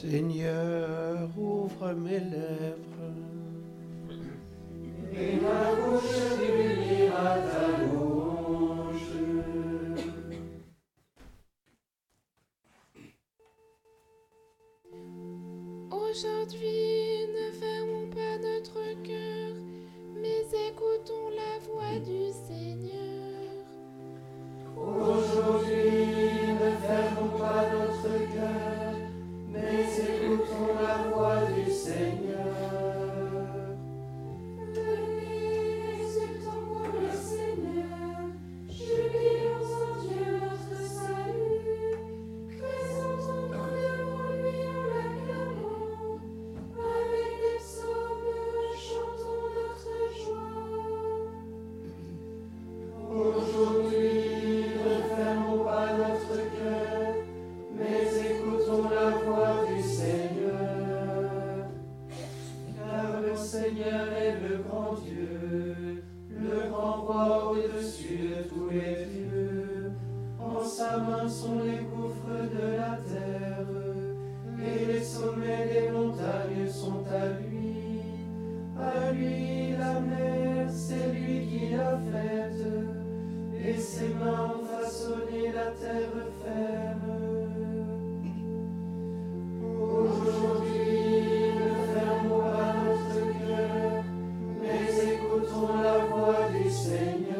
Seigneur, ouvre mes lèvres. Et ma bouche bénira ta louange. Aujourd'hui, Senhor. Señor.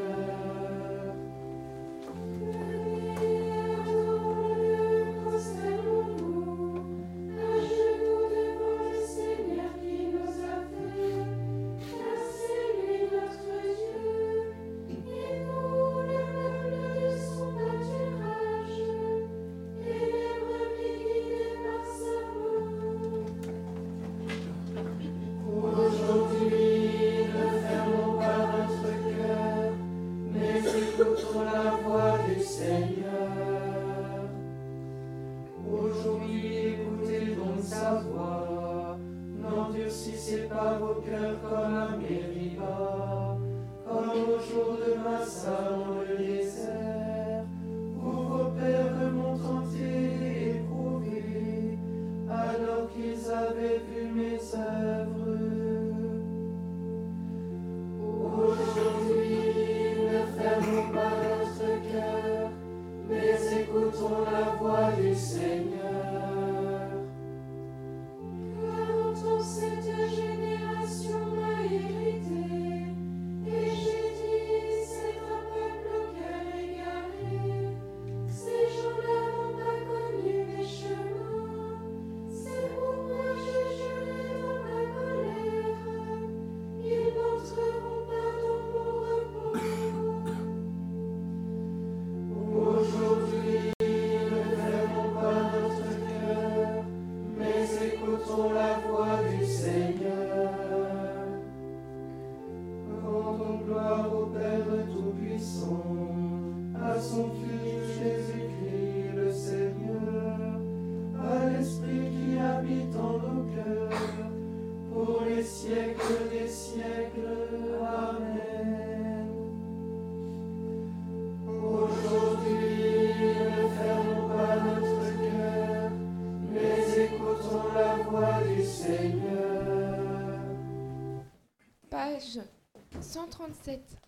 7.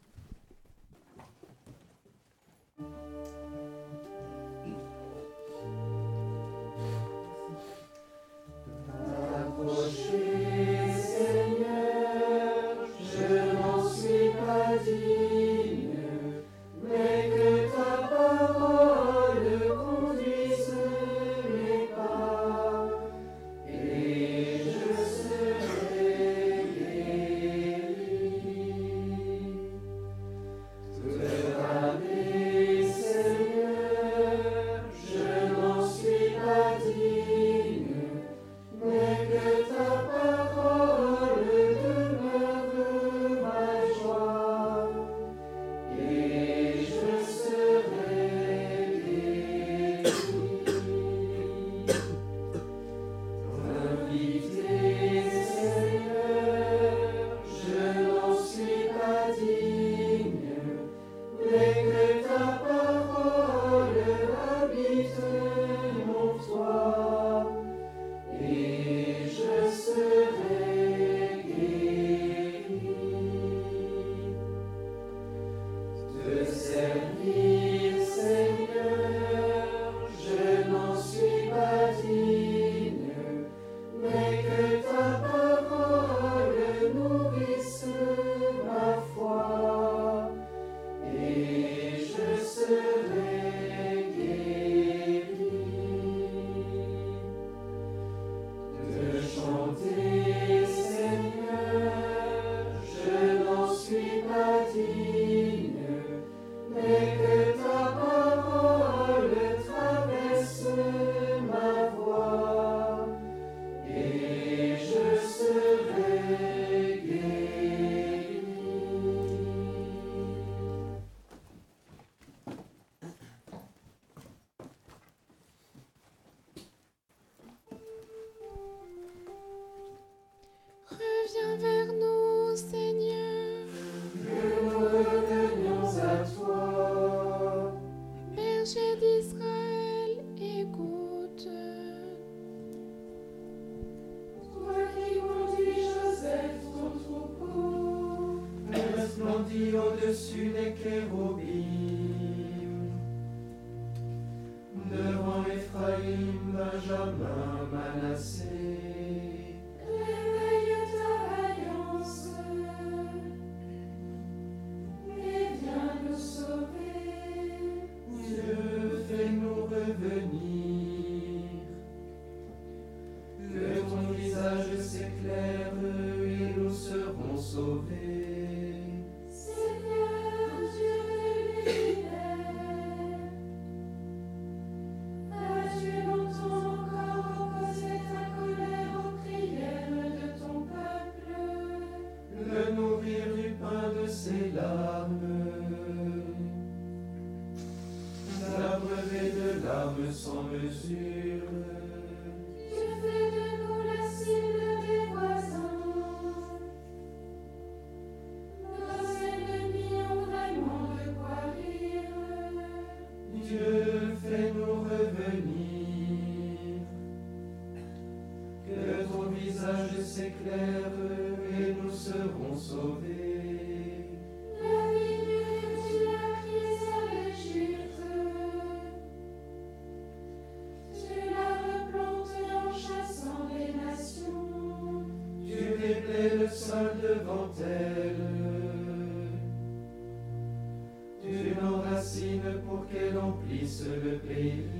Amen.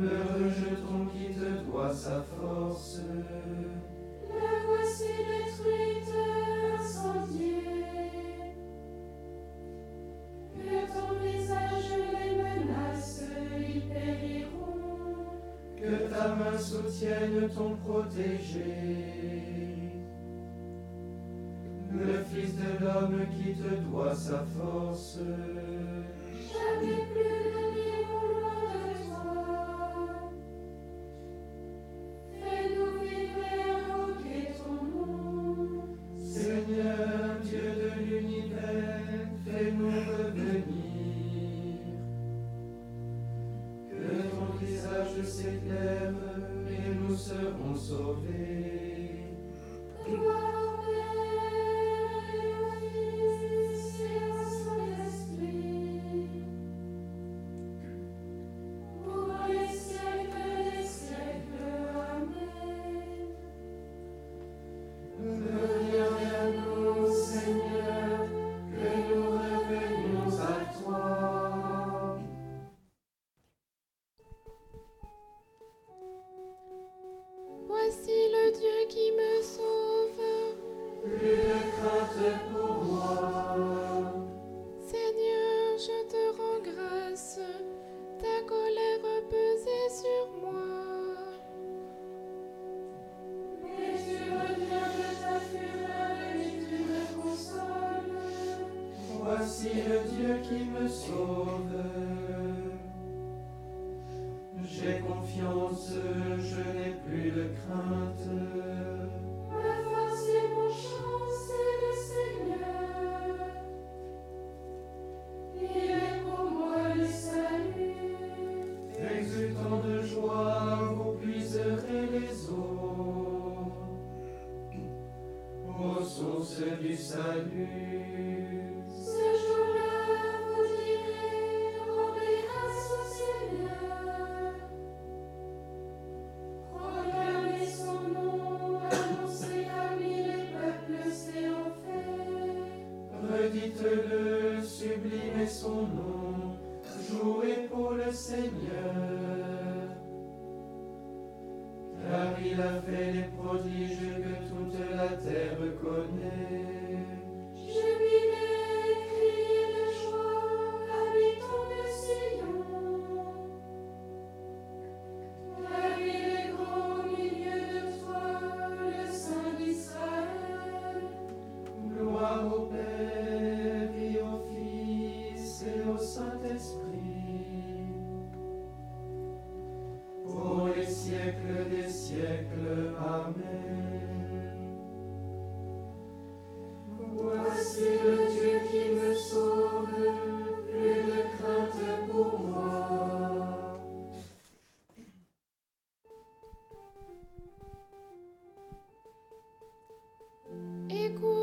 Le rejeton qui te doit sa force. La voici détruite, incendiée. Que ton visage les menace, ils périront. Que ta main soutienne ton protégé. Exalte-le, sublimez son nom, jouez pour le Seigneur. Car il a fait les prodiges que toute la terre connaît. cool.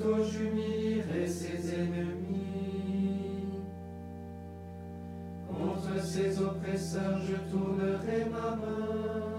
aussitôt j'humilierai ses ennemis. Contre ses oppresseurs, je tournerai ma main.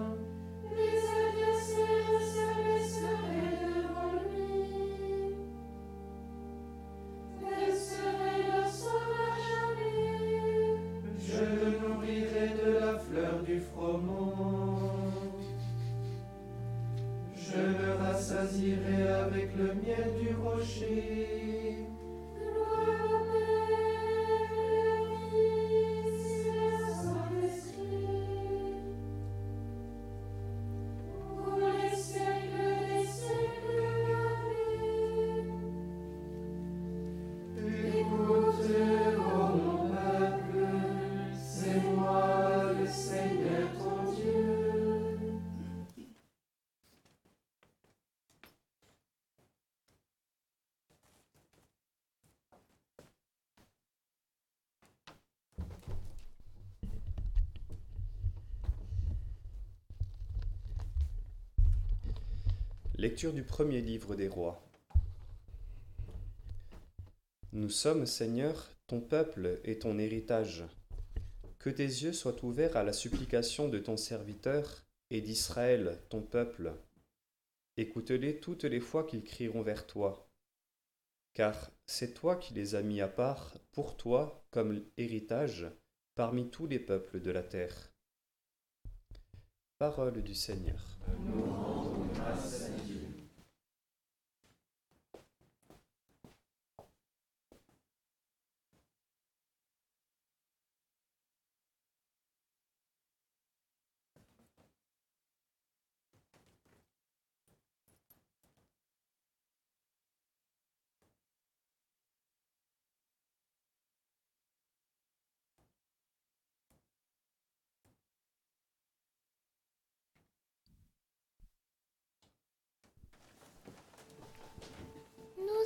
Lecture du premier livre des rois. Nous sommes, Seigneur, ton peuple et ton héritage. Que tes yeux soient ouverts à la supplication de ton serviteur et d'Israël, ton peuple. Écoute-les toutes les fois qu'ils crieront vers toi. Car c'est toi qui les as mis à part pour toi comme héritage parmi tous les peuples de la terre. Parole du Seigneur.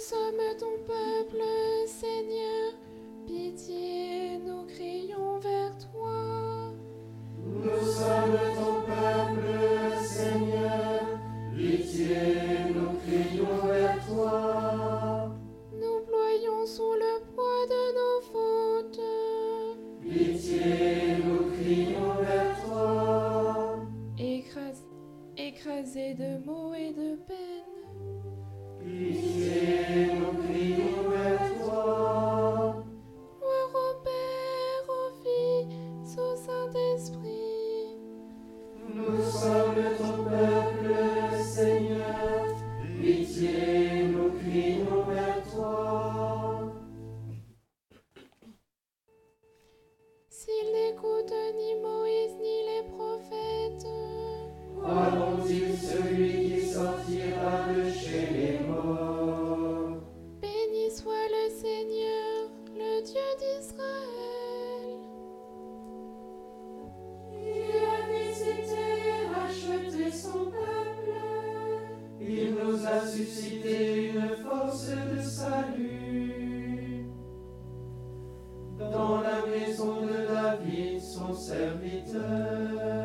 Nous sommes ton peuple, Seigneur. Pitié, nous crions vers toi. Nous sommes ton peuple, Seigneur. Pitié, nous crions vers toi. Nous ployons sous le poids de nos fautes. Pitié, nous crions vers toi. Écrasés, écrasés de mots et de peine. 一些 maison de David, son serviteur.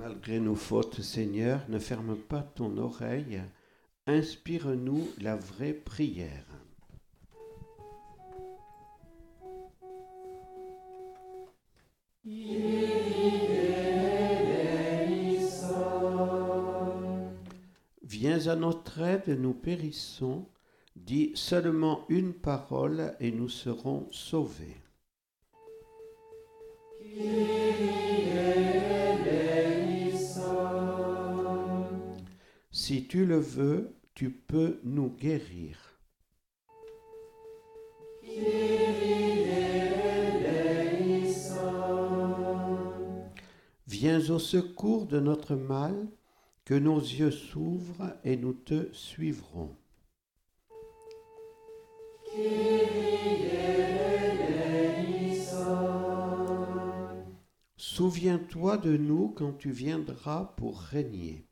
Malgré nos fautes, Seigneur, ne ferme pas ton oreille. Inspire-nous la vraie prière. Viens à notre aide, nous périssons. Dis seulement une parole et nous serons sauvés. Tu le veux, tu peux nous guérir. Viens au secours de notre mal, que nos yeux s'ouvrent et nous te suivrons. Souviens-toi de nous quand tu viendras pour régner.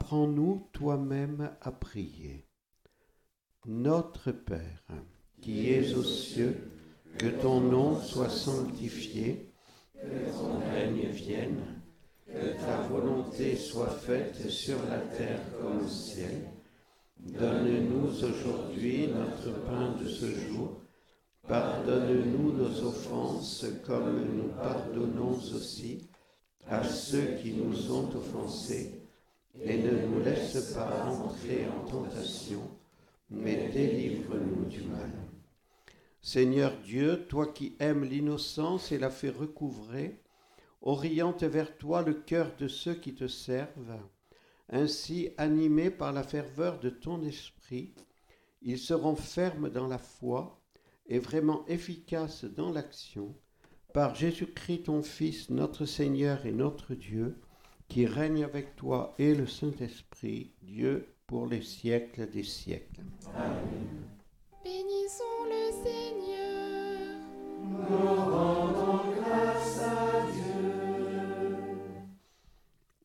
Apprends-nous toi-même à prier. Notre Père, qui es aux cieux, que ton nom soit sanctifié, que ton règne vienne, que ta volonté soit faite sur la terre comme au ciel. Donne-nous aujourd'hui notre pain de ce jour. Pardonne-nous nos offenses comme nous pardonnons aussi à ceux qui nous ont offensés. Et ne nous laisse pas entrer en tentation, mais délivre-nous du mal. Seigneur Dieu, toi qui aimes l'innocence et la fais recouvrer, oriente vers toi le cœur de ceux qui te servent. Ainsi, animés par la ferveur de ton esprit, ils seront fermes dans la foi et vraiment efficaces dans l'action, par Jésus-Christ ton Fils, notre Seigneur et notre Dieu, qui règne avec toi et le Saint-Esprit, Dieu, pour les siècles des siècles. Amen. Bénissons le Seigneur. Nous rendons grâce à Dieu.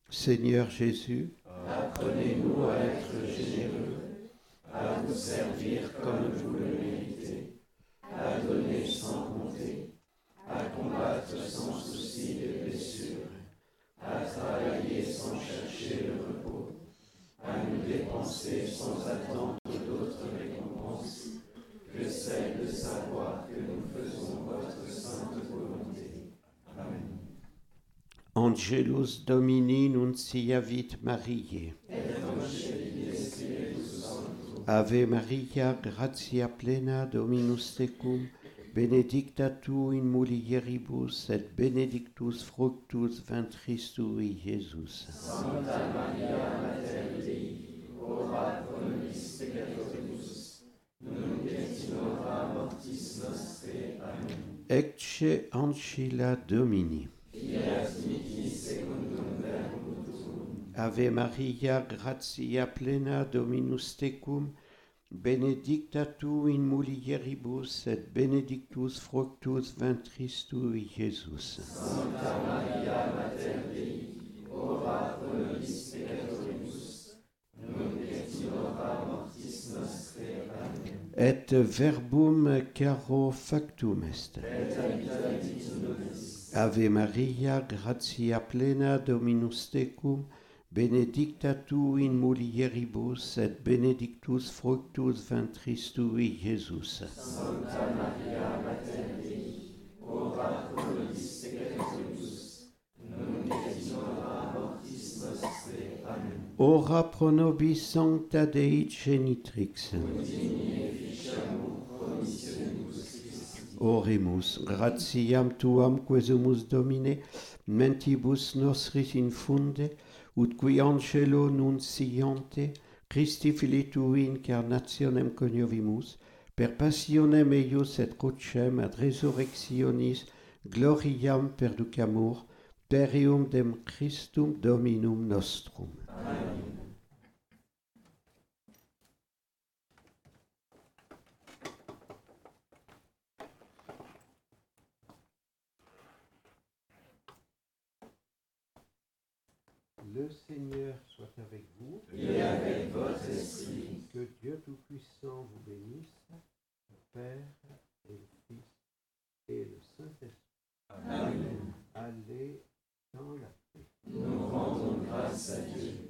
Seigneur Jésus, apprenez-nous à être généreux, à vous servir comme vous le méritez, à donner sans compter, à combattre sans souci des blessures, à travailler sans chercher le repos, à sans attendre d'autres récompenses que celle de savoir que nous faisons votre sainte volonté. Amen. Angelus Domini nunciavit Mariae. Ave Maria, gratia plena Dominus tecum, benedicta tu in mulieribus et benedictus fructus ventris tui, Iesus. Santa Maria, Mater Dei, ora pro nobis peccatoribus, nunc et in hora mortis nostre. Amen. Ecce ancilla Domini. Fiat mihi secundum verbum. Ave Maria, gratia plena Dominus tecum, benedicta tu in mulieribus et benedictus fructus ventris tui, Iesus. Santa Maria, Mater Dei, ora pro nobis peccatoribus, nunc et in hora mortis nostre. Amen. Et verbum caro factum est. Ave Maria, gratia plena Dominus tecum, benedicta tu in mulieribus et benedictus fructus ventris tui, Iesus. Santa Maria, Mater Dei, ora pro nobis. Ora pro sancta Dei genitrix. Oremus, gratiam tuam quesumus Domine, mentibus nostris infunde, ut qui angelo nunciante, Christi fili tui incarnationem coniovimus, per passionem eius et crucem ad resurrectionis gloriam perducamur, perium dem Christum Dominum nostrum. Amen. Le Seigneur soit avec vous. et avec votre esprit. Que Dieu Tout-Puissant vous bénisse, le Père et le Fils et le Saint-Esprit. Amen. Allez dans la paix. Nous rendons grâce à Dieu.